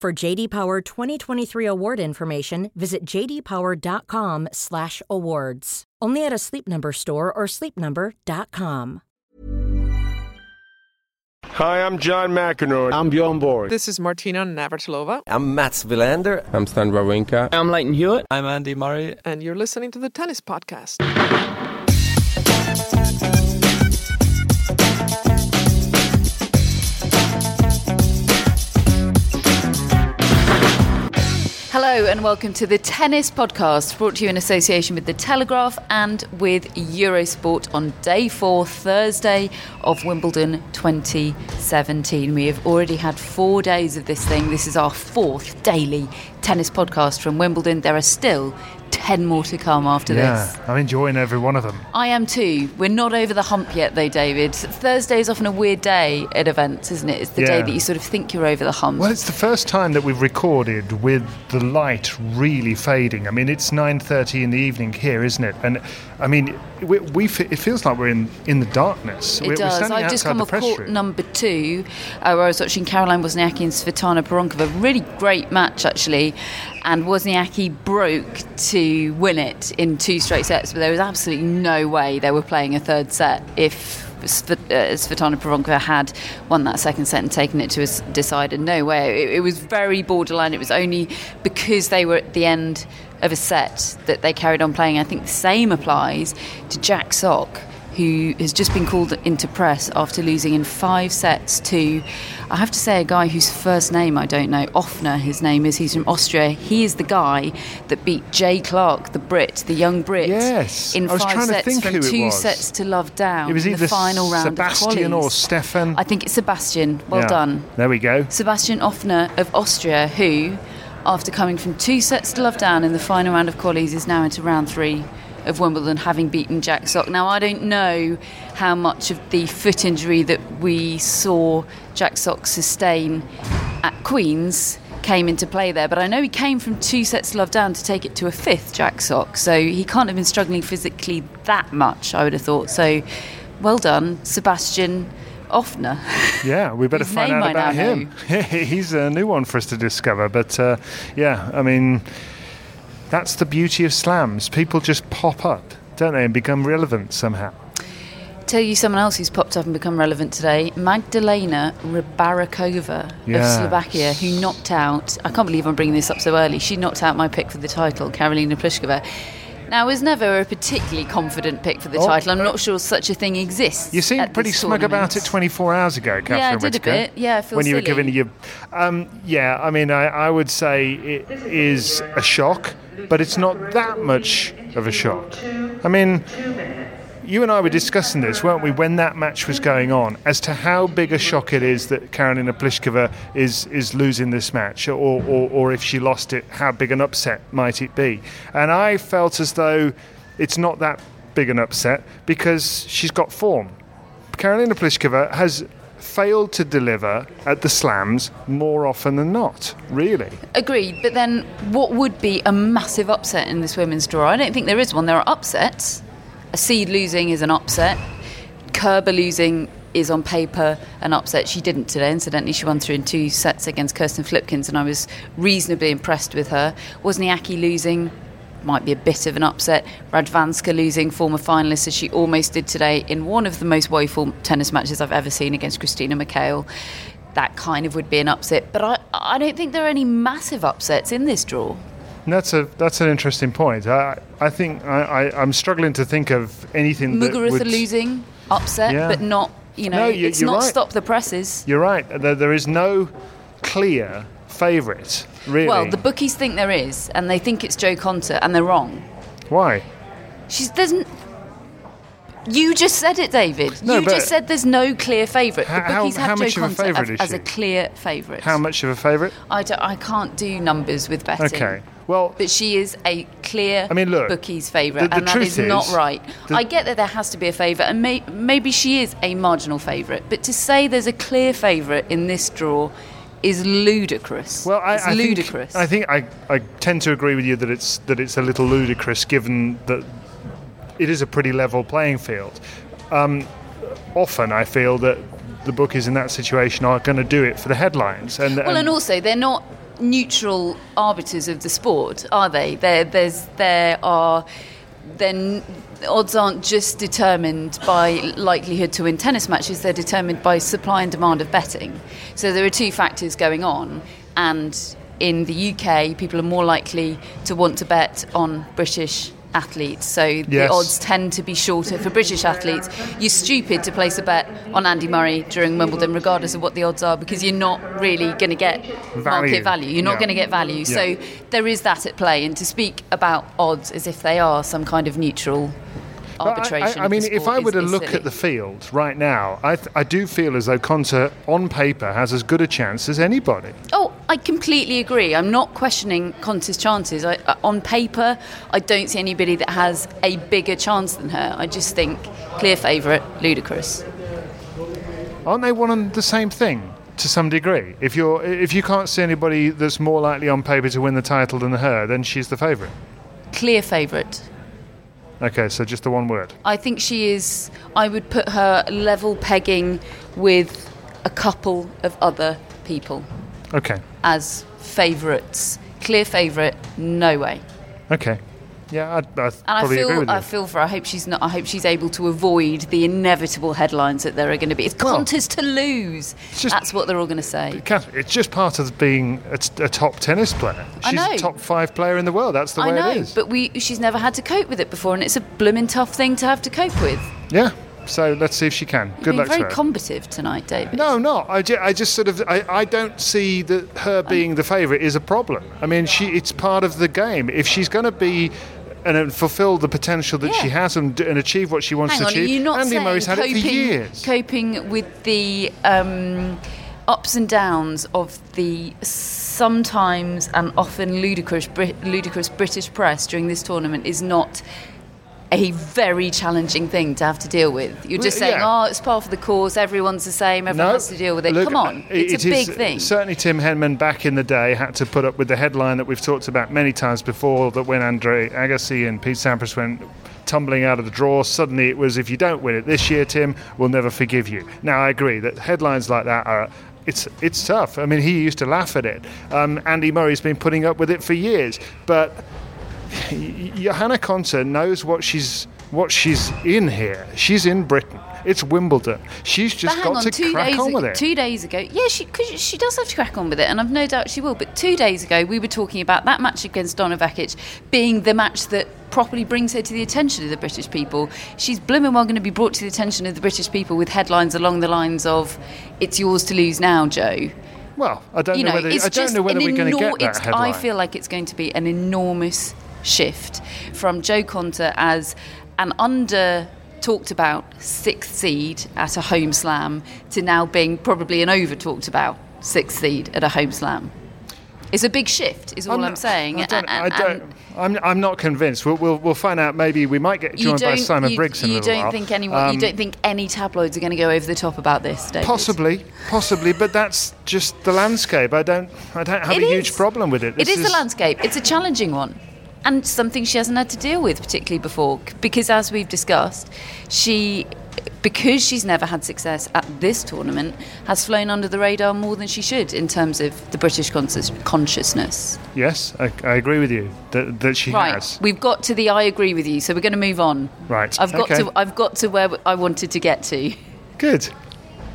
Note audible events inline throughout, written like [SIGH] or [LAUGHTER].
For JD Power 2023 award information, visit jdpower.com/awards. Only at a Sleep Number store or sleepnumber.com. Hi, I'm John McEnroe. I'm Bjorn Borg. This is Martina Navratilova. I'm Mats Wilander. I'm Stan Wawrinka. I'm Lleyton Hewitt. I'm Andy Murray. And you're listening to the Tennis Podcast. Hello and welcome to the Tennis Podcast, brought to you in association with The Telegraph and with Eurosport on day four, Thursday of Wimbledon 2017. We have already had four days of this thing. This is our fourth daily tennis podcast from Wimbledon. There are still 10 more to come after yeah, this. I'm enjoying every one of them. I am too. We're not over the hump yet, though, David. Thursday is often a weird day at events, isn't it? It's the Yeah. day that you sort of think you're over the hump. Well, it's the first time that we've recorded with the light really fading. I mean, it's 9:30 in the evening here, isn't it? And I mean, we, we it feels like we're in, in the darkness. It we're, does. We're I've just come off court room. number two, uh, where I was watching Caroline Wozniacki and Svetlana Pironkova. Really great match, actually. And Wozniacki broke to win it in two straight sets, but there was absolutely no way they were playing a third set if Sv- uh, Svetlana Pironkova had won that second set and taken it to a decider. No way. It, it was very borderline. It was only because they were at the end of a set that they carried on playing. I think the same applies to Jack Sock who has just been called into press after losing in five sets to, I have to say, a guy whose first name I don't know, Ofner, his name is, he's from Austria. He is the guy that beat Jay Clarke, the Brit, the young Brit, Yes, in five sets from two sets to love down It was in either the final round. Sebastian or. Stefan. I think it's Sebastian. Well Yeah. done. There we go. Sebastian Ofner of Austria, who, after coming from two sets to love down in the final round of qualies, is now into round three of Wimbledon, having beaten Jack Sock. Now, I don't know how much of the foot injury that we saw Jack Sock sustain at Queen's came into play there, but I know he came from two sets to love down to take it to a fifth Jack Sock, so he can't have been struggling physically that much, I would have thought. So, well done, Sebastian Ofner. [LAUGHS] Yeah, we better find out about him. [LAUGHS] He's a new one for us to discover. But uh, yeah, I mean, that's the beauty of slams. People just pop up, don't they, and become relevant somehow. Tell you someone else who's popped up and become relevant today Magdalena Rybarikova of Slovakia, who knocked out, I can't believe I'm bringing this up so early, she knocked out my pick for the title, Karolina Pliskova. Now, I was never a particularly confident pick for the Oh, title. I'm uh, not sure such a thing exists. You seemed pretty smug about it 24 hours ago, Catherine Yeah, I did a bit. Yeah, I feel when you were silly. giving your, um, yeah. I mean, I, I would say it is a shock, but it's not that much of a shock. I mean, you and I were discussing this, weren't we, when that match was going on, as to how big a shock it is that Karolina Pliskova is is losing this match, or, or or if she lost it, how big an upset might it be? And I felt as though it's not that big an upset because she's got form. Karolina Pliskova has failed to deliver at the slams more often than not, really. Agreed, but then what would be a massive upset in this women's draw? I don't think there is one. There are upsets. A seed losing is an upset. Kerber losing is on paper an upset. She didn't today. Incidentally, she won through in two sets against Kirsten Flipkens, and I was reasonably impressed with her. Wozniacki losing might be a bit of an upset. Radwanska losing, former finalist, as she almost did today in one of the most woeful tennis matches I've ever seen against Christina McHale. that kind of would be an upset. But I, I don't think there are any massive upsets in this draw. That's a that's an interesting point. I I think I, I I'm struggling to think of anything that Muguruza losing, upset, Yeah. but not, you know, No, you- it's not right. stop the presses. You're right. There, there is no clear favourite, really. Well, the bookies think there is, and they think it's Jo Konta, and they're wrong. Why? She's there's. N- you just said it, David. No, you just said there's no clear favourite. The How- how- bookies how have much Joe of a Conter favourite as, as a clear favourite. How much of a favourite? I, don't, I can't do numbers with betting. Okay. Well, But she is a clear I mean, look, bookie's favourite, and that is, not right. the- I get that there has to be a favourite, and may, maybe she is a marginal favourite, but to say there's a clear favourite in this draw is ludicrous. Well, I, it's I ludicrous. Think, I think I, I tend to agree with you that it's that it's a little ludicrous, given that it is a pretty level playing field. Um, often, I feel that the bookies in that situation are going to do it for the headlines, and, Well, and also they're not neutral arbiters of the sport, are they? There, there's, there are. Then odds aren't just determined by likelihood to win tennis matches; they're determined by supply and demand of betting. So there are two factors going on, and in the UK, people are more likely to want to bet on British athletes. So the odds tend to be shorter for British athletes. You're stupid to place a bet on Andy Murray during Wimbledon, regardless of what the odds are, because you're not really going to get Value. market value. You're not Yeah. going to get value. So there is that at play. And to speak about odds as if they are some kind of neutral But I- I, I mean, if I were to look silly. at the field right now, I, th- I do feel as though Konta, on paper, has as good a chance as anybody. Oh, I completely agree. I'm not questioning Konta's chances. I, uh, on paper, I don't see anybody that has a bigger chance than her. I just think clear favourite, ludicrous. Aren't they one and the same thing to some degree? If you're if you can't see anybody that's more likely on paper to win the title than her, then she's the favourite. Clear favourite. Okay, so just the one word. I think she is. I would put her level pegging with a couple of other people Okay, as favourites. Clear favourite, no way. okay. Yeah, I'd, I'd And I feel. I feel for. her. I hope she's not. I hope she's able to avoid the inevitable headlines that there are going to be. It's Well, to lose. just- That's what they're all going to say. It's just part of being a top tennis player. I She's know. a top five player in the world. That's the I way know, it is. but we. She's never had to cope with it before, and it's a blooming tough thing to have to cope with. yeah. So let's see if she can. Good Being luck very to her. combative tonight, David. No, not. I, ju- I just sort of I, I don't see that her being the favourite is a problem. I mean, she it's part of the game. If she's going to be and uh, fulfil the potential that she has and, and achieve what she wants Hang to on, are achieve, you not Andy Murray's had coping, it for years. coping with the um, ups and downs of the sometimes and often ludicrous, Brit- ludicrous British press during this tournament is not a very challenging thing to have to deal with. You're just saying, yeah. oh, it's part of the course, everyone's the same, everyone has to deal with it. look, Come on, it's it a is- big thing. Certainly, Tim Henman back in the day had to put up with the headline that we've talked about many times before that when Andre Agassi and Pete Sampras went tumbling out of the draw, suddenly it was if you don't win it this year, Tim, we'll never forgive you. Now, I agree that headlines like that are. It's, it's tough. I mean, he used to laugh at it. Um, Andy Murray's been putting up with it for years. But Johanna Konta knows what she's what she's in here. She's in Britain. It's Wimbledon. She's just got on, to crack on with it. Two days ago, yeah, she she does have to crack on with it, and I've no doubt she will. But two days ago, we were talking about that match against Donna Vekic being the match that properly brings her to the attention of the British people. She's blooming well going to be brought to the attention of the British people with headlines along the lines of "It's yours to lose now, Jo." Well, I don't you know, know, whether I don't know whether we're going to get that headline. I feel like it's going to be an enormous shift from Jo Konta as an under talked about sixth seed at a home slam to now being probably an over talked about sixth seed at a home slam. It's a big shift, is all I'm, not- saying. I don't, And- I don't, and I'm, I'm not convinced. We'll, we'll, we'll find out. Maybe we might get joined by Simon you, Briggs in a you little don't while. think anyone, you Um, don't think any tabloids are going to go over the top about this, David? Possibly, possibly, but that's just the landscape. I don't, I don't have It a huge problem with it. It This is the landscape. It's a challenging one. And something she hasn't had to deal with particularly before. Because as we've discussed, she, because she's never had success at this tournament, has flown under the radar more than she should in terms of the British conscious- consciousness. Yes, I, I agree with you that, that she Right, has. we've got to the I agree with you, so we're going to move on. Right, I've got okay. to. I've got to where I wanted to get to. Good.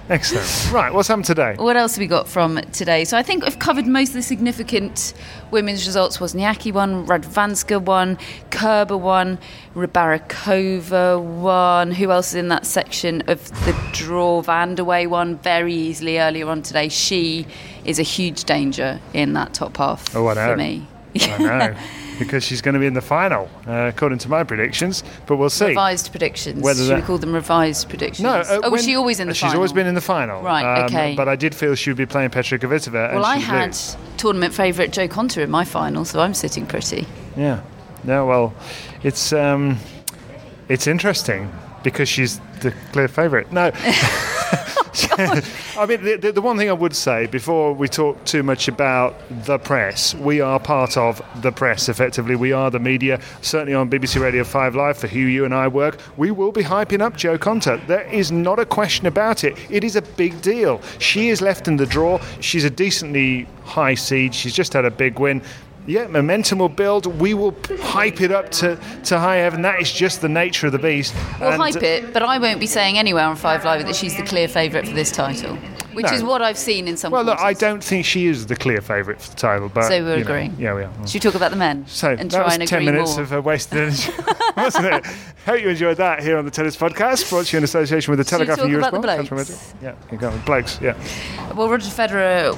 Excellent. Right, what's happened today? What else have we got from today? So I think I've covered most of the significant women's results. Wozniacki won, Radwanska won, Kerber won, Rybarikova won. Who else is in that section of the draw? Vandeweghe won very easily earlier on today. She is a huge danger in that top half Oh, I know. for me. I know. [LAUGHS] Because she's going to be in the final, uh, according to my predictions. But we'll see. Revised predictions. Whether Should that- we call them revised predictions? No, uh, oh, was she always in the She's final? She's always been in the final. Right, Um, okay. But I did feel she would be playing Petra Kvitova. and Well, I had lose. tournament favourite Jo Konta in my final, so I'm sitting pretty. Yeah. No, well, it's um, it's interesting because she's the clear favourite. No. [LAUGHS] [LAUGHS] [LAUGHS] I mean, the, the, one thing I would say before we talk too much about the press, we are part of the press effectively. We are the media, certainly on BBC Radio 5 Live, for who you and I work. We will be hyping up Jo Konta. There is not a question about it. It is a big deal. She is left in the draw. She's a decently high seed. She's just had a big win. Yeah, momentum will build. We will hype it up to, to high heaven. That is just the nature of the beast. We'll And- hype it, but I won't be saying anywhere on Five Live that she's the clear favourite for this title, which No. is what I've seen in some. Well, look, I don't think she is the clear favourite for the title, but So we're you know, agreeing. yeah, we are. Should we talk about the men So and that try was and ten minutes more? of uh, wasted energy, [LAUGHS] wasn't it? Hope you enjoyed that here on the Tennis Podcast, brought to you in association with the Should we Telegraph and talk about Eurosport. the blokes? Yeah, you go blokes. Yeah, Well, Roger Federer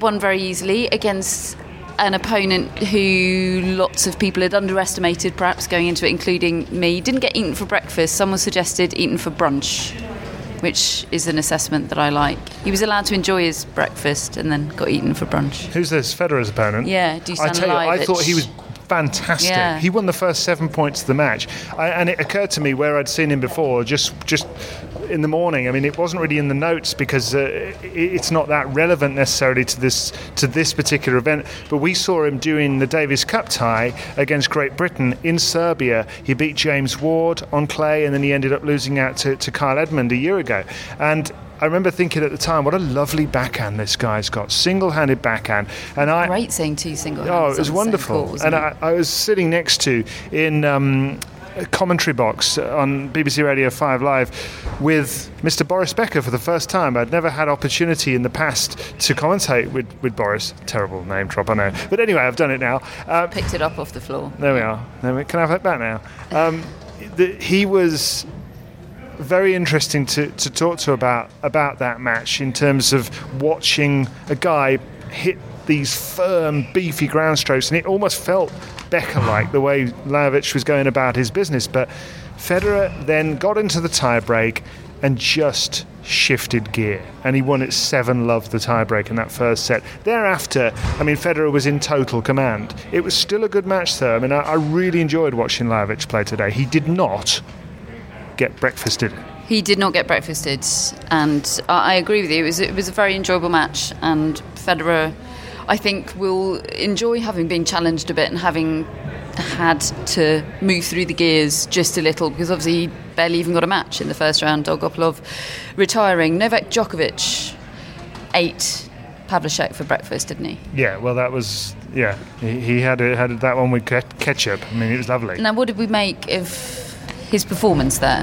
won very easily against an opponent who lots of people had underestimated, perhaps going into it, including me. Didn't get eaten for breakfast. Someone suggested eaten for brunch, which is an assessment that I like. He was allowed to enjoy his breakfast and then got eaten for brunch. who's this Federer's opponent? Yeah, I Dusan tell you, I thought he was fantastic. Yeah. He won the first seven points of the match, I, and it occurred to me where I'd seen him before, just just in the morning. I mean, it wasn't really in the notes because uh, it's not that relevant necessarily to this to this particular event. But we saw him doing the Davis Cup tie against Great Britain in Serbia. He beat James Ward on clay, and then he ended up losing out to, to Kyle Edmund a year ago. And I remember thinking at the time, what a lovely backhand this guy's got, single-handed backhand. And I, Great seeing two single. Oh, it was wonderful. court, and? I, I was sitting next to in um, commentary box on BBC Radio 5 Live with Mr. Boris Becker for the first time. I'd never had opportunity in the past to commentate with, with Boris. Terrible name drop, I know. But anyway, I've done it now. Uh, Picked it up off the floor. there we are. There we, can I have that back now? Um, the, he was very interesting to, to talk to about about that match in terms of watching a guy hit these firm, beefy ground strokes, and it almost felt Becker-like the way Lajovic was going about his business. But Federer then got into the tiebreak and just shifted gear, and he won it seven love the tiebreak in that first set. Thereafter, I mean, Federer was in total command. It was still a good match, though. I mean, I, I really enjoyed watching Lajovic play today. He did not get breakfasted. He did not get breakfasted, and I I agree with you. It was, it was a very enjoyable match, and Federer, I think, will enjoy having been challenged a bit and having had to move through the gears just a little because obviously he barely even got a match in the first round. Dolgopolov retiring. Novak Djokovic ate Pavlasek for breakfast, didn't he? Yeah, well, that was yeah. He, he had it, had that one with ketchup. I mean, it was lovely. Now, what did we make of his performance there?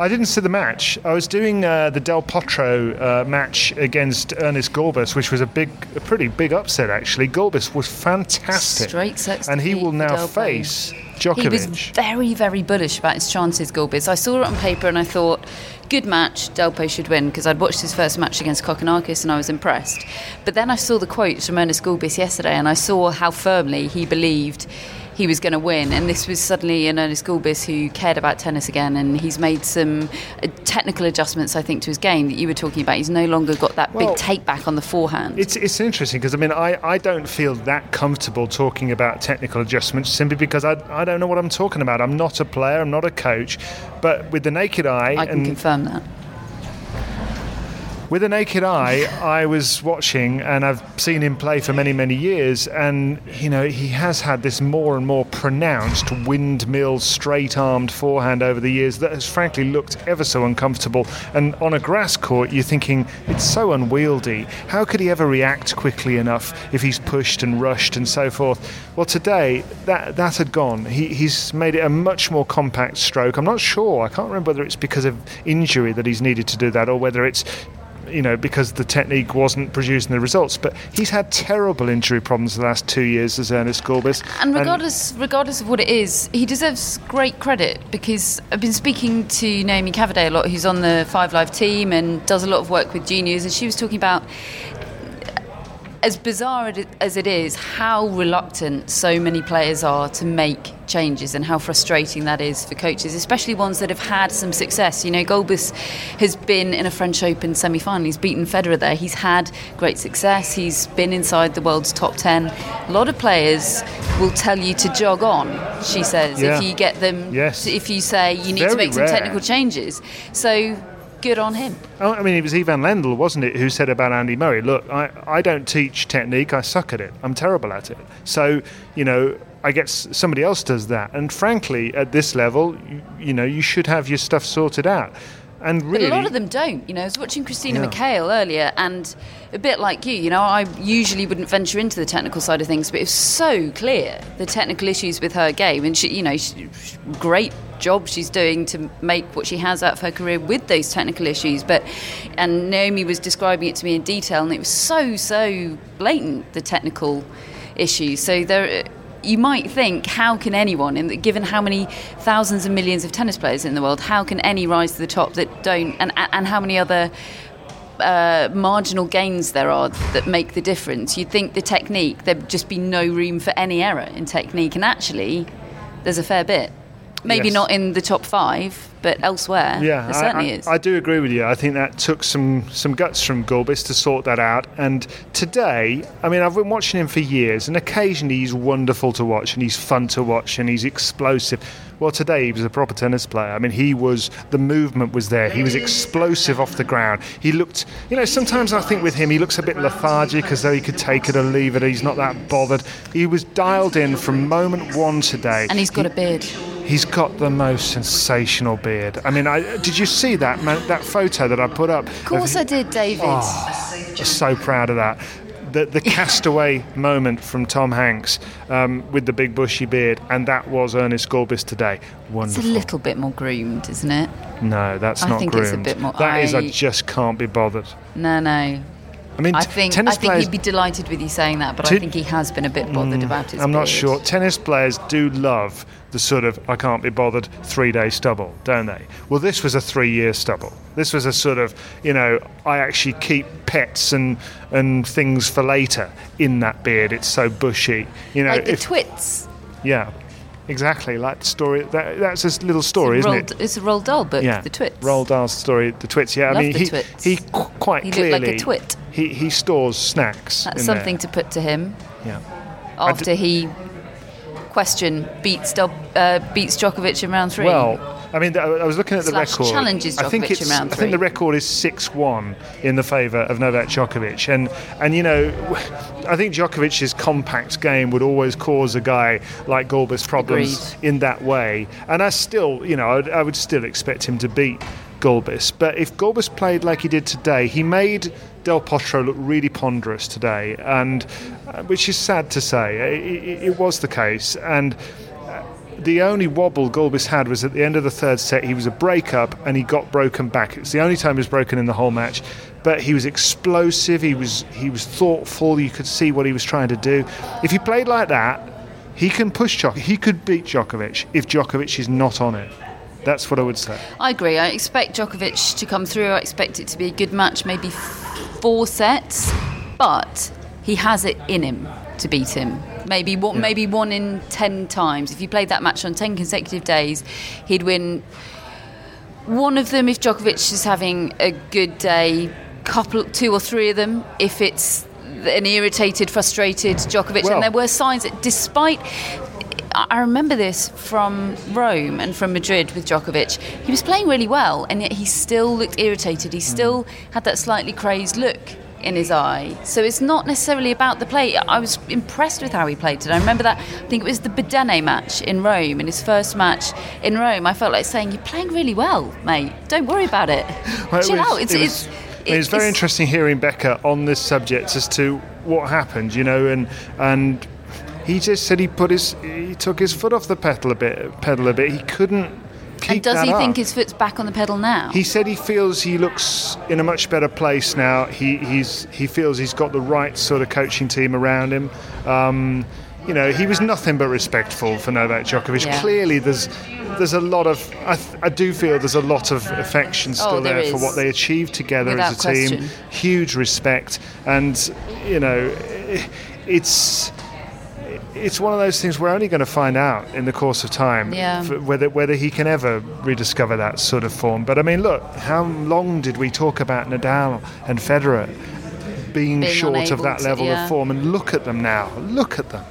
I didn't see the match. I was doing uh, the Del Potro uh, match against Ernest Gulbis, which was a big, a pretty big upset actually. Gulbis was fantastic, Straight sets and he will now Del face He was very, very bullish about his chances, Gulbis. I saw it on paper and I thought, good match, Delpo should win because I'd watched his first match against Kokkinakis and I was impressed. But then I saw the quotes from Ernest Gulbis yesterday and I saw how firmly he believed he was going to win. And this was suddenly an Ernest Gulbis who cared about tennis again and he's made some uh, technical adjustments, I think, to his game that you were talking about. He's no longer got that Well, big take back on the forehand. It's, it's interesting because I mean I, I don't feel that comfortable talking about technical adjustments simply because I, I don't know what I'm talking about. I'm not a player, I'm not a coach, but with the naked eye I can and confirm that. With a naked eye, I was watching, and I've seen him play for many, many years, and you know he has had this more and more pronounced windmill, straight-armed forehand over the years that has frankly looked ever so uncomfortable. And on a grass court, you're thinking it's so unwieldy. How could he ever react quickly enough if he's pushed and rushed and so forth? Well, today that that had gone. He, he's made it a much more compact stroke. I'm not sure. I can't remember whether it's because of injury that he's needed to do that, or whether it's you know, because the technique wasn't producing the results. But he's had terrible injury problems the last two years as Ernest Gulbis. And regardless, regardless of what it is, he deserves great credit because I've been speaking to Naomi Cavaday a lot, who's on the Five Live team and does a lot of work with juniors, and she was talking about as bizarre as it is, how reluctant so many players are to make changes and how frustrating that is for coaches, especially ones that have had some success. You know, Gulbis has been in a French Open semi final, he's beaten Federer there, he's had great success, he's been inside the world's top 10. A lot of players will tell you to jog on, she says, Yeah. if you get them, Yes. if you say you need to Very make some rare. technical changes. So, good on him. Oh, I mean, it was Ivan Lendl, wasn't it, who said about Andy Murray, look, I, I don't teach technique, I suck at it. I'm terrible at it. So, you know, I guess somebody else does that. And frankly, at this level, you, you know, you should have your stuff sorted out. And really, But a lot of them don't. You know, I was watching Christina Yeah. McHale earlier, and a bit like you, you know, I usually wouldn't venture into the technical side of things, but it was so clear the technical issues with her game, and she, you know, she, great job she's doing to make what she has out of her career with those technical issues. But and Naomi was describing it to me in detail, and it was so so blatant the technical issues. So there. You might think, how can anyone, the, given how many thousands and millions of tennis players in the world, how can any rise to the top that don't, and, and how many other uh, marginal gains there are that make the difference? You'd think the technique, there'd just be no room for any error in technique, and actually, there's a fair bit. Maybe Yes. not in the top five, but elsewhere, Yeah, there certainly I, I, is. I do agree with you. I think that took some some guts from Gulbis to sort that out. And today, I mean, I've been watching him for years, and occasionally he's wonderful to watch, and he's fun to watch, and he's explosive. Well, today he was a proper tennis player. I mean, he was the movement was there. He was explosive off the ground. He looked, you know, sometimes I think with him he looks a bit lethargic, as though he could take it or leave it. He's not that bothered. He was dialed in from moment one today. and he's got a beard. He's got the most sensational beard. I mean, I, did you see that that photo that I put up? Of course I did, David. Oh. so proud of that. The, the [LAUGHS] castaway moment from Tom Hanks um, with the big bushy beard, and that was Ernest Gulbis today. Wonderful. It's a little bit more groomed, isn't it? no, that's I not think it's a bit more- That is, I I- just can't be bothered. No, no. I mean, I t- think I think players. he'd be delighted with you saying that, but I Ti- think he has been a bit bothered hmm, about his I'm not sure. Tennis players do love the sort of I can't be bothered three day stubble, don't they? Well, this was a three year stubble. This was a sort of you know I actually keep pets and and things for later in that beard. It's so bushy, you know. Like the if- twits. yeah, exactly. Like the story. That, that's a little story, it's, isn't a it? Roald, it's a Roald Dahl book, Yeah, The Twits. Roald Dahl's story, the twits. Yeah, I mean he twits. he qu- quite He looked like a twit. He he stores snacks. That's in something there. to put to him Yeah. after he question beats uh, beats Djokovic in round three. Well, I mean, I I was looking at the record. challenges I think it's. I think the record is six-one in the favour of Novak Djokovic, and and you know, I think Djokovic's compact game would always cause a guy like Gulbis problems Agreed. in that way. And I still, you know, I'd, I would still expect him to beat Gulbis. But if Gulbis played like he did today, he made Del Potro look really ponderous today, and uh, which is sad to say. It, it, it was the case, and the only wobble Gulbis had was at the end of the third set. He was a breakup and he got broken back. It's the only time he was broken in the whole match. But he was explosive. He was he was thoughtful. You could see what he was trying to do. If he played like that, he can push Djokovic. He could beat Djokovic if Djokovic is not on it. That's what I would say. I agree. I expect Djokovic to come through. I expect it to be a good match, maybe four sets, but he has it in him to beat him. Maybe one, maybe one in ten times. If you played that match on ten consecutive days, he'd win one of them if Djokovic is having a good day. Couple, two or three of them if it's an irritated, frustrated Djokovic. Well- and there were signs that, despite I I remember this from Rome and from Madrid with Djokovic. He was playing really well, and yet he still looked irritated. He hmm. still had that slightly crazed look in his eye. So it's not necessarily about the play. I was impressed with how he played today. I remember that. I think it was the Bedene match in Rome, in his first match in Rome. I felt like saying, "You're playing really well, mate. Don't worry about it. [LAUGHS] Well, it was- out." It's it it's. was- I mean, it's very interesting hearing Becker on this subject as to what happened, you know, and and he just said he put his he took his foot off the pedal a bit, pedal a bit. He couldn't and does he up. think his foot's back on the pedal now? He said he feels he looks in a much better place now. He he's he feels he's got the right sort of coaching team around him. Um, you know, he was nothing but respectful for Novak Djokovic. Yeah. Clearly, there's there's a lot of I, th- I do feel there's a lot of affection still Oh, there there, for what they achieved together Without as a team. Huge respect, and you know, it's it's one of those things we're only going to find out in the course of time Yeah. whether whether he can ever rediscover that sort of form. But I mean, look, how long did we talk about Nadal and Federer being, Being short of that to- level yeah. of form? And look at them now. Look at them.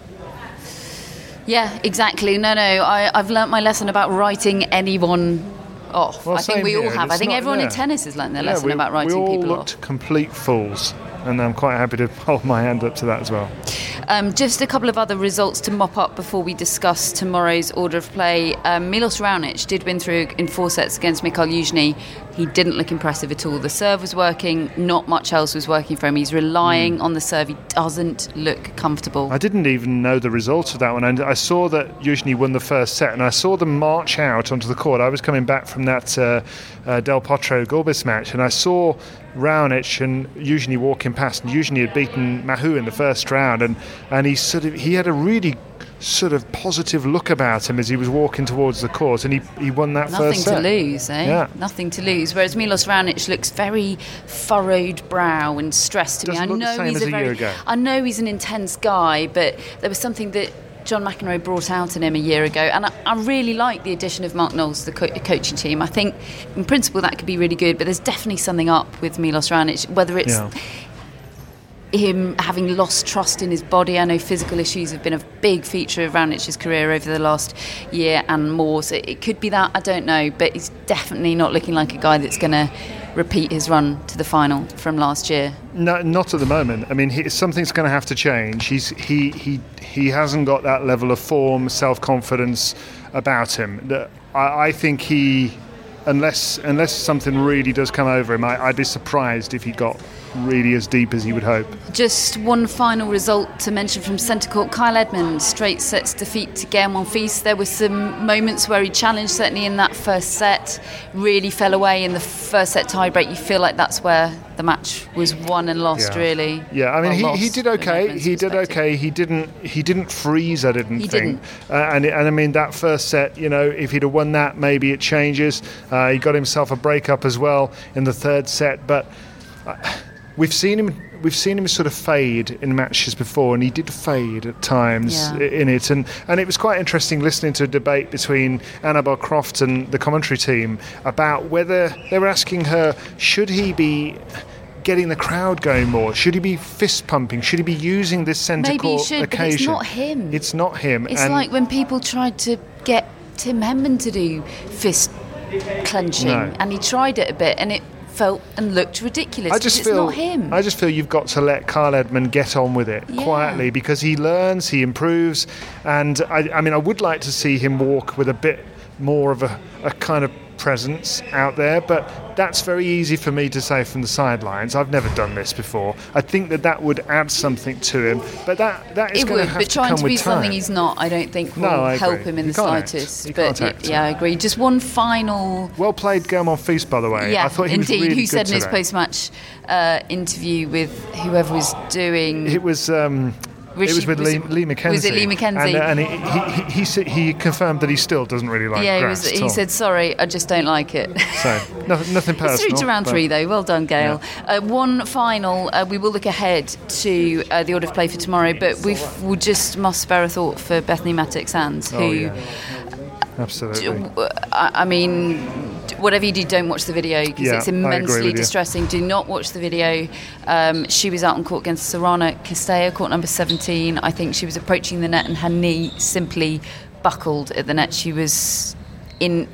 Yeah, exactly. No, no. I, I've learnt my lesson about writing anyone off. Well, I think we all here. have. I think not- everyone in tennis has learnt their Yeah, lesson we, about writing people. we all people looked off. complete fools, and I'm quite happy to [LAUGHS] hold my hand up to that as well. Um, just a couple of other results to mop up before we discuss tomorrow's order of play. Um, Milos Raonic did win through in four sets against Mikhail Yuzhny. He didn't look impressive at all. The serve was working, not much else was working for him. He's relying Hmm. on the serve. He doesn't look comfortable. I didn't even know the result of that one. And I saw that Yuzhny won the first set, and I saw them march out onto the court. I was coming back from that uh, uh, Del Potro Gulbis match, and I saw Raonic and Yuzhny walking past. And Yuzhny had beaten Mahut in the first round, and, and he sort of he had a really sort of positive look about him as he was walking towards the court, and he, he won that Nothing first to lose, eh? Yeah. Nothing to lose. Whereas Milos Raonic looks very furrowed brow and stressed to Doesn't me. I know he's a a very, year ago. I know he's an intense guy, but there was something that John McEnroe brought out in him a year ago, and I, I really like the addition of Mark Knowles to the co- coaching team. I think, in principle, that could be really good, but there's definitely something up with Milos Raonic, whether it's Yeah. Him having lost trust in his body. I know physical issues have been a big feature of Raonic's career over the last year and more. So it could be that, I don't know. But he's definitely not looking like a guy that's going to repeat his run to the final from last year. No, not at the moment. I mean, he, something's going to have to change. He's he he he hasn't got that level of form, self confidence about him. I, I think he, unless unless something really does come over him, I, I'd be surprised if he got really as deep as he would hope. Just one final result to mention from centre court. Kyle Edmund, straight sets defeat to Gael Monfils. There were some moments where he challenged, certainly in that first set, really fell away in the first set tiebreak. You feel like that's where the match was won and lost, Yeah. really. Yeah, I mean, Well, he, he did okay. He did okay. He didn't he didn't freeze. I didn't He think. Uh, and and I mean that first set, you know, if he'd have won that, maybe it changes. Uh, he got himself a breakup as well in the third set, but. Uh, We've seen him. We've seen him sort of fade in matches before, and he did fade at times Yeah. in it. And and it was quite interesting listening to a debate between Annabel Croft and the commentary team about whether they were asking her, should he be getting the crowd going more? Should he be fist pumping? Should he be using this centre Maybe court should, but it's not him. It's not him. It's and like when people tried to get Tim Henman to do fist clenching, No. and he tried it a bit, and it felt and looked ridiculous. I just feel it's not him. I just feel you've got to let Kyle Edmund get on with it Yeah. quietly because he learns, he improves, and I, I mean I would like to see him walk with a bit more of a, a kind of presence out there, but that's very easy for me to say from the sidelines. I've never done this before. I think that that would add something to him, but that that is it would, but to trying to be something he's not, I don't think will No, help him in You the slightest. But act. yeah, I agree. Just one final Well played, Gael Monfils, by the way. Yeah, I thought he was indeed. really Who good said in his post-match uh, interview with whoever was doing? It was. Um, it was with was Lee, it- Lee McKenzie. was it Lee McKenzie? And, and he, he, he, he, said- he confirmed that he still doesn't really like yeah, he, grass was, he said, "Sorry, I just don't like it." So nothing, nothing personal. It's through to round three, though. Well done, Gael. Uh, one final. Uh, we will look ahead to uh, the order of play for tomorrow, but we will just must spare a thought for Bethanie Mattek-Sands, who, Oh, yeah. Absolutely. I, I mean, whatever you do, don't watch the video because Yeah, it's immensely with you. distressing. Do not watch the video. Um, she was out on court against Sorana Cirstea, court number 17. I think she was approaching the net and her knee simply buckled at the net. She was in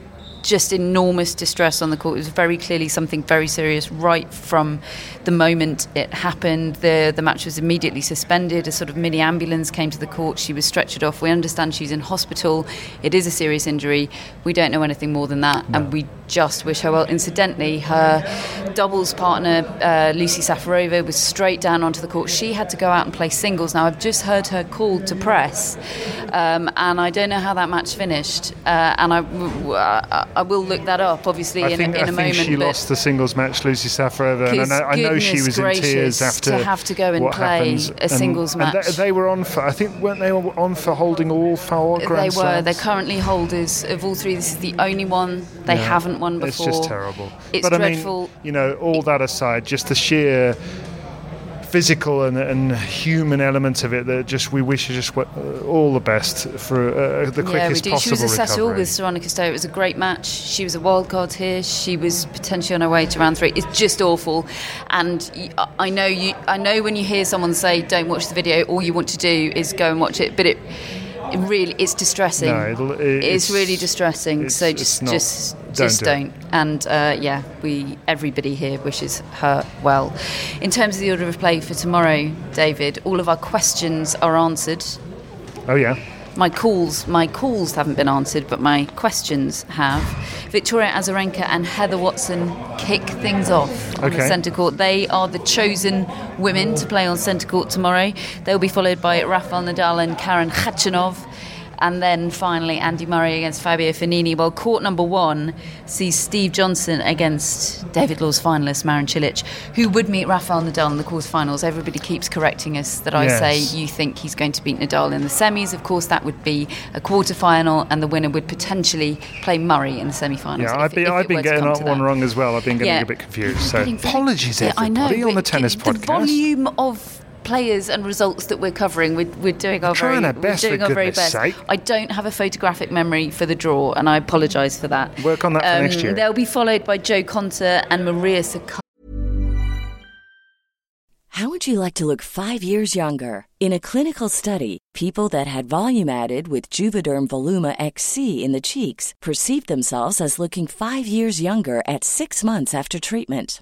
just enormous distress on the court. It was very clearly something very serious right from the moment it happened. The the match was immediately suspended. A sort of mini ambulance came to the court. She was stretchered off. We understand she's in hospital. It is a serious injury. We don't know anything more than that, and we just wish her well. Incidentally, her doubles partner uh, Lucie Safarova was straight down onto the court. She had to go out and play singles. Now I've just heard her called to press, um, and I don't know how that match finished. Uh, and I, I will look that up, obviously, I in, think, a, in I a think moment. she lost the singles match, Lucie Safarova, and I I know she was in tears after to have to go and play happens. a And- singles and they- match. they, were on for, I think, weren't they on for holding all four they Grand were. They're Slams? currently holders of all three. This is the only one they Yeah. haven't won before. It's just terrible. It's but I dreadful. mean, you know, all that aside, just the sheer physical and, and human element of it that just we wish you just uh, all the best for uh, the yeah, we quickest do. She was a settle recovery. with Veronica Stowe. It was a great match. She was a wild card here. She was potentially on her way to round three. It's just awful. And I know you. I know when you hear someone say, "Don't watch the video," all you want to do is go and watch it. But it, it really, it's distressing. No, it'll- it's, it's- really distressing. so just, not- just, don't just do it. don't. And uh, yeah, we everybody here wishes her well. In terms of the order of play for tomorrow, David, all of our questions are answered Oh yeah. My calls my calls haven't been answered but my questions have. Victoria azarenka and heather watson kick things off on the centre court. They are the chosen women to play on centre court tomorrow. They'll be followed by rafael nadal and karen khachanov and then finally Andy Murray against Fabio Fognini. Well, court number one sees Steve Johnson against David Law's finalist Marin Cilic, who would meet Rafael Nadal in the quarterfinals. Everybody keeps correcting us that I Yes. say you think he's going to beat Nadal in the semis. Of course, that would be a quarterfinal, and the winner would potentially play Murray in the semi-finals. Yeah, if- I've been, I've been getting that one wrong as well. I've been getting Yeah. a bit confused. So apologies, Yeah, everybody, I know, on the tennis the podcast. volume of players and results that we're covering, we're, we're doing our trying very, our best, we're doing for our very best. sake. I don't have a photographic memory for the draw, and I apologise for that. Um, Work on that for next year. They'll be followed by Jo Konta and Maria Sakkari. How would you like to look five years younger? In a clinical study, people that had volume added with Juvederm Voluma XC in the cheeks perceived themselves as looking five years younger at six months after treatment.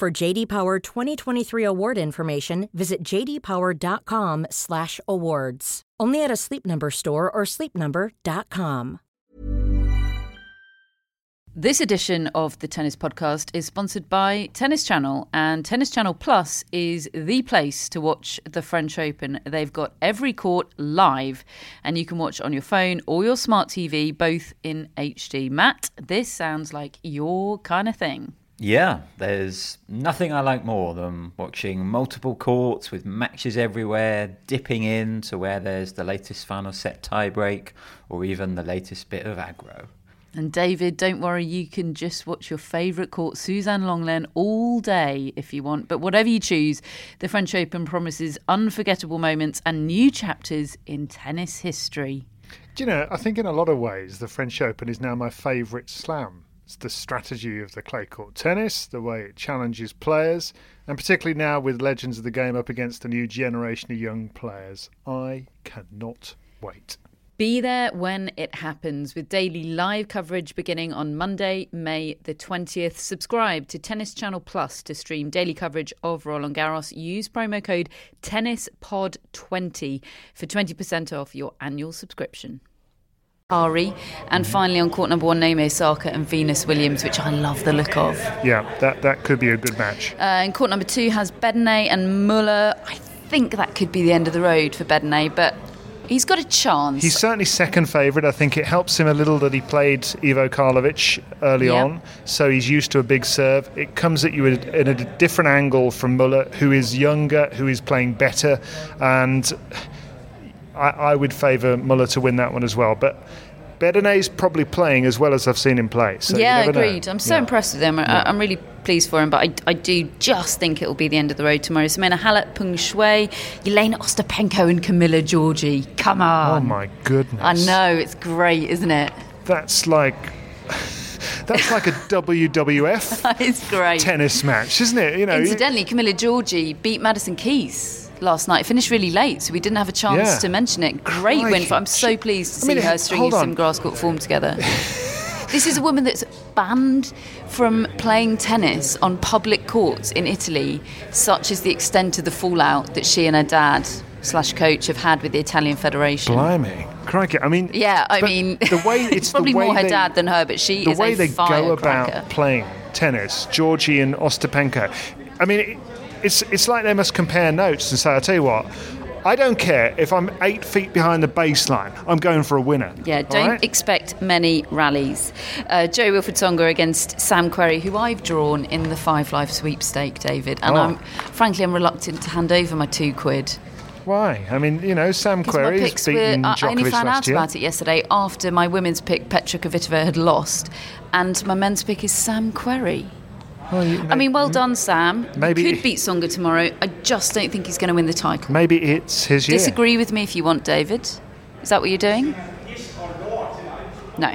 For JD Power 2023 award information, visit jdpower.com/awards. Only at a Sleep Number store or sleepnumber.com. This edition of the Tennis Podcast is sponsored by Tennis Channel, and Tennis Channel Plus is the place to watch the French Open. They've got every court live, and you can watch on your phone or your smart TV, both in HD. Matt, this sounds like your kind of thing. Yeah, there's nothing I like more than watching multiple courts with matches everywhere, dipping in to where there's the latest final set tiebreak or even the latest bit of aggro. And David, don't worry, you can just watch your favourite court, Suzanne Lenglen, all day if you want. But whatever you choose, the French Open promises unforgettable moments and new chapters in tennis history. Do you know, I think in a lot of ways, the French Open is now my favourite slam. The strategy of the clay court tennis, the way it challenges players, and particularly now with legends of the game up against a new generation of young players. I cannot wait. Be there when it happens with daily live coverage beginning on Monday, May the 20th. Subscribe to Tennis Channel Plus to stream daily coverage of Roland Garros. Use promo code TennisPod20 for 20% off your annual subscription. Ari, and finally on court number one, Naomi Osaka and Venus Williams, which I love the look of. Yeah, that, that could be a good match. Uh, and court number two has Bedene and Muller. I think that could be the end of the road for Bedene, but He's got a chance. He's certainly second favourite. I think it helps him a little that he played Ivo Karlovic early Yeah. on, so he's used to a big serve. It comes at you at a different angle from Muller, who is younger, who is playing better, and I, I would favour Muller to win that one as well. But Bedene's probably playing as well as I've seen him play. So yeah, never know. agreed. I'm so Yeah. impressed with him. I, I'm really pleased for him, but I, I do just think it will be the end of the road tomorrow. Simona Halep, Peng Shuai, Elena Ostapenko, and Camila Giorgi. Come oh on. Oh my goodness! I know, it's great, isn't it? That's like [LAUGHS] that's like a WWF [LAUGHS] it's great. tennis match, isn't it? You know, Incidentally, Camila Giorgi beat Madison Keys last night. Finished really late, so we didn't have a chance Yeah. to mention it. Great win. For, I'm so pleased to I mean, see her stringing some grass court form together. [LAUGHS] this is a woman that's banned from playing tennis on public courts in Italy. Such is the extent of the fallout that she and her dad slash coach have had with the Italian Federation. Blimey, crikey! I mean, Yeah, I mean, the way [LAUGHS] it's probably the way more her they, dad than her, but she the is way a they go about playing tennis, Giorgi and Ostapenko. I mean, it, it's it's like they must compare notes and say, "I tell you what." I don't care if I'm eight feet behind the baseline. I'm going for a winner. Yeah, don't right? expect many rallies. Uh, Jo-Wilfried Tsonga against Sam Querrey, who I've drawn in the Five Live sweepstake, David. And Oh. I'm frankly I'm reluctant to hand over my two quid. Why? I mean, you know, Sam Querrey has picks were. beaten I Djokovic only found out year. about it yesterday after my women's pick, Petra Kvitova, had lost. And my men's pick is Sam Querrey. Well, you- I mean, well done, Sam. Maybe- He could beat Tsonga tomorrow. I just don't think he's going to win the title. maybe it's his year. Disagree with me if you want, David. Is that what you're doing? No.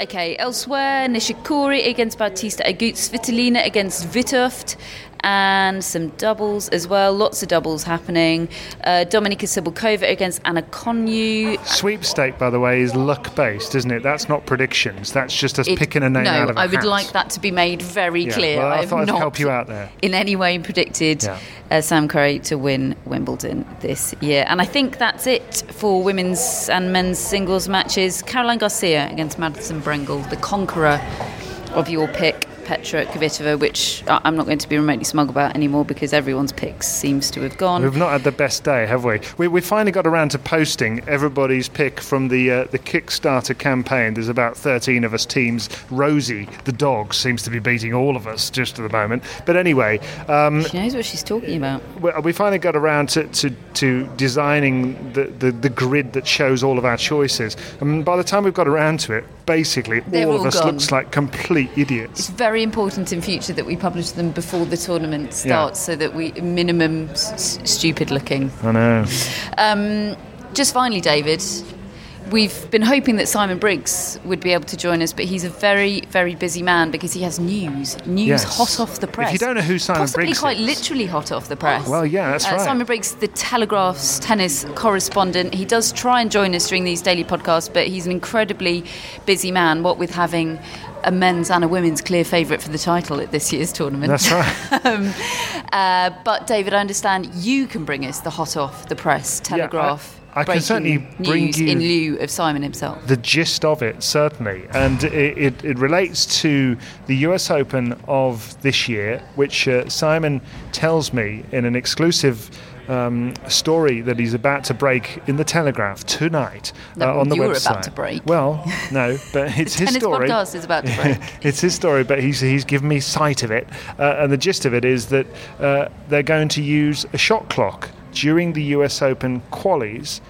Okay, elsewhere, Nishikori against Bautista Agut, Svitolina against Witthoeft, and some doubles as well. Lots of doubles happening. Uh, Dominika Cibulkova against Ana Konjuh. Sweepstake, by the way, is luck based, isn't it? That's not predictions. That's just us It- picking a name no, out of a I would hat. like that to be made very Yeah, clear. well, I have thought I'd not help you out there. in any way predicted Yeah. uh, Sam Querrey to win Wimbledon this year. And I think that's it for women's and men's singles matches. Caroline Garcia against Madison Brengle, the conqueror of your pick. Petra Kvitova, which I'm not going to be remotely smug about anymore because everyone's picks seems to have gone. We've not had the best day, have we? We, we finally got around to posting everybody's pick from the uh, the Kickstarter campaign. There's about 13 of us teams. Rosie, the dog, seems to be beating all of us just at the moment. But anyway, um, she knows what she's talking about. we, we finally got around to, to, to designing the, the, the grid that shows all of our choices. And by the time we've got around to it, basically They're all of all us gone. looks like complete idiots. It's very important in future that we publish them before the tournament starts so that we minimum s- stupid looking. I know. Um, just finally, David, we've been hoping that Simon Briggs would be able to join us, but he's a very, very busy man because he has news, news Yes. hot off the press. If you don't know who Simon Briggs is. Possibly Briggs quite is- literally hot off the press. Well, yeah, that's Uh, right. Simon Briggs, the Telegraph's tennis correspondent. He does try and join us during these daily podcasts, but he's an incredibly busy man. What with having a men's and a women's clear favourite for the title at this year's tournament. That's right. [LAUGHS] um, uh, but David, I understand you can bring us the hot off the press Telegraph. I can certainly bring you- in lieu of Simon himself. the gist of it, certainly. And it, it, it relates to the US Open of this year, which uh, Simon tells me in an exclusive. Um, story that he's about to break in the Telegraph tonight No, uh, on the you were website. about to break. Well, no, but [LAUGHS] it's his story. podcast is about to break. [LAUGHS] it's his story, but he's he's given me sight of it, uh, and the gist of it is that uh, they're going to use a shot clock during the U.S. Open qualies,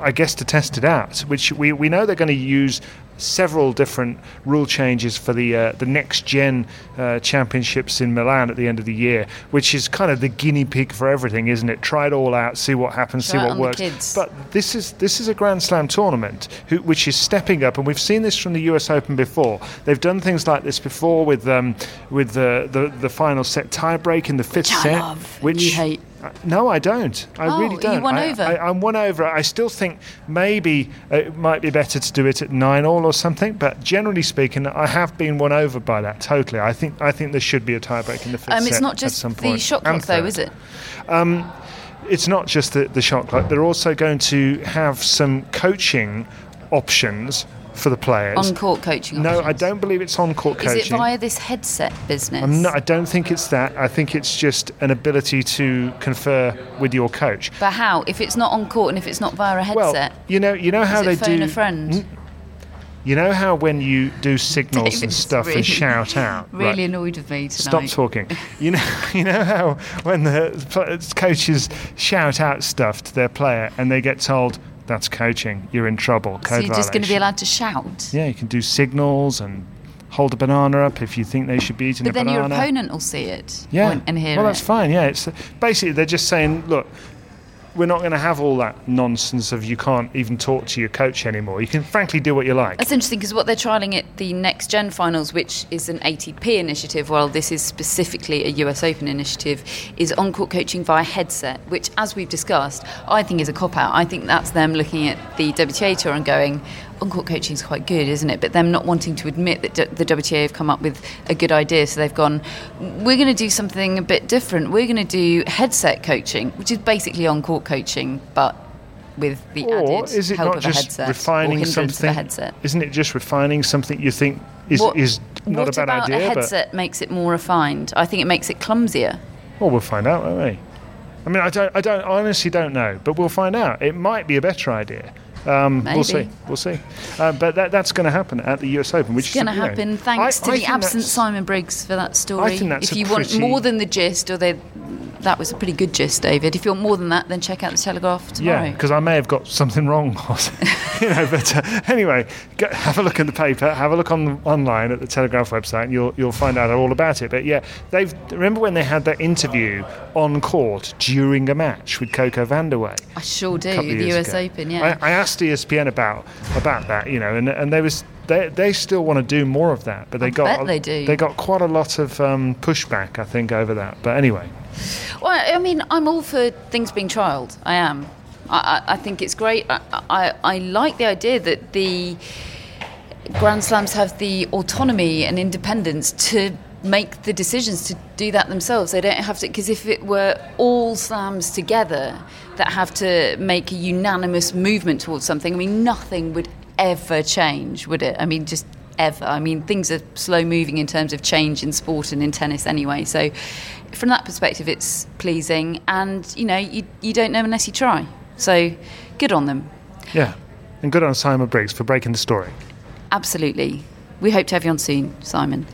I guess, to test it out. Which we, we know they're going to use several different rule changes for the uh, the next gen uh, championships in Milan at the end of the year, which is kind of the guinea pig for everything, isn't it? Try it all out, see what happens, Try see what works. But this is this is a Grand Slam tournament who, which is stepping up, and we've seen this from the U.S. Open before. They've done things like this before with um, with the, the the final set tiebreak in the fifth Which I set, love, which you hate. No, I don't. I Oh, really don't. won I, over. I, I'm won over. I still think maybe it might be better to do it at nine all or something. But generally speaking, I have been won over by that totally. I think I think there should be a tiebreak in the fifth Um, set it's not just the point. shot clock, though, is it? it's not just the, the shot clock. They're also going to have some coaching options for the players. On court coaching. no, I don't believe it's on court coaching. Is it via this headset business? Not, I don't think it's that. I think it's just an ability to confer with your coach. But how? If it's not on court and if it's not via a headset? Well, you know, you know how is they it phone do. a friend? Mm, You know how when you do signals and stuff really- and shout out. [LAUGHS] really right? annoyed with me tonight. Stop talking. [LAUGHS] You know, [LAUGHS] you know how when the coaches shout out stuff to their player and they get told that's coaching, you're in trouble. So you're just going to be allowed to shout. Yeah, you can do signals and hold a banana up if you think they should be eating But a then banana. your opponent will see it. yeah, and- hear well, it. that's fine. Yeah, it's basically they're just saying, look, we're not going to have all that nonsense of you can't even talk to your coach anymore. You can frankly do what you like. That's interesting because what they're trialling at the Next Gen Finals, which is an ATP initiative, while this is specifically a US Open initiative, is on court coaching via headset, which, as we've discussed, I think is a cop out. I think that's them looking at the WTA Tour and going, on court coaching is quite good, isn't it? But them not wanting to admit that d- the WTA have come up with a good idea. So they've gone, we're going to do something a bit different. We're going to do headset coaching, which is basically on court coaching, but with the or added is it help not of a just headset or refining a something? headset. Isn't it just refining something you think is What- is not what a bad about idea? a headset makes it more refined? I think it makes it clumsier. well, we'll find out, won't we? I mean, I don't, I don't, I honestly don't know, but we'll find out. It might be a better idea. Um, we'll see. We'll see. Uh, but that, that's going to happen at the US Open, which It's going to is you know, happen thanks I- to I the absent Simon Briggs for that story. think that's if you want more than the gist, or they, that was a pretty good gist, David. If you want more than that, then check out the Telegraph tomorrow. Yeah, because I may have got something wrong, [LAUGHS] you know. But uh, anyway, go, have a look in the paper, have a look on online at the Telegraph website, and you'll you'll find out all about it. But yeah, they've remember when they had that interview on court during a match with CoCo Vandeweghe. I sure do. The US ago. Open, yeah. I, I asked ESPN about about that, you know, and and they was they they still want to do more of that, but they I got they do. they got quite a lot of um, pushback, I think, over that. But anyway, Well, I mean, I'm all for things being trialled. I am. I, I, I think it's great. I, I, I like the idea that the Grand Slams have the autonomy and independence to make the decisions to do that themselves. They don't have to, because if it were all slams together that have to make a unanimous movement towards something, I mean, nothing would ever change, would it? I mean, just ever. I mean, things are slow moving in terms of change in sport and in tennis anyway. So, from that perspective, it's pleasing, and you know, you, you don't know unless you try. So, good on them. yeah, and good on Simon Briggs for breaking the story. Absolutely. We hope to have you on soon, Simon.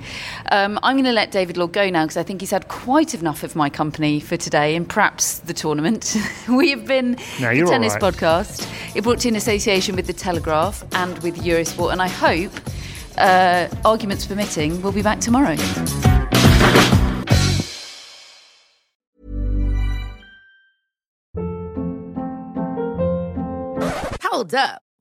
Um, I'm going to let David Law go now because I think he's had quite enough of my company for today and perhaps the tournament. [LAUGHS] we have been No, the Tennis right. Podcast. It brought to you in association with The Telegraph and with Eurosport. And I hope, uh, arguments permitting, we'll be back tomorrow. Hold up.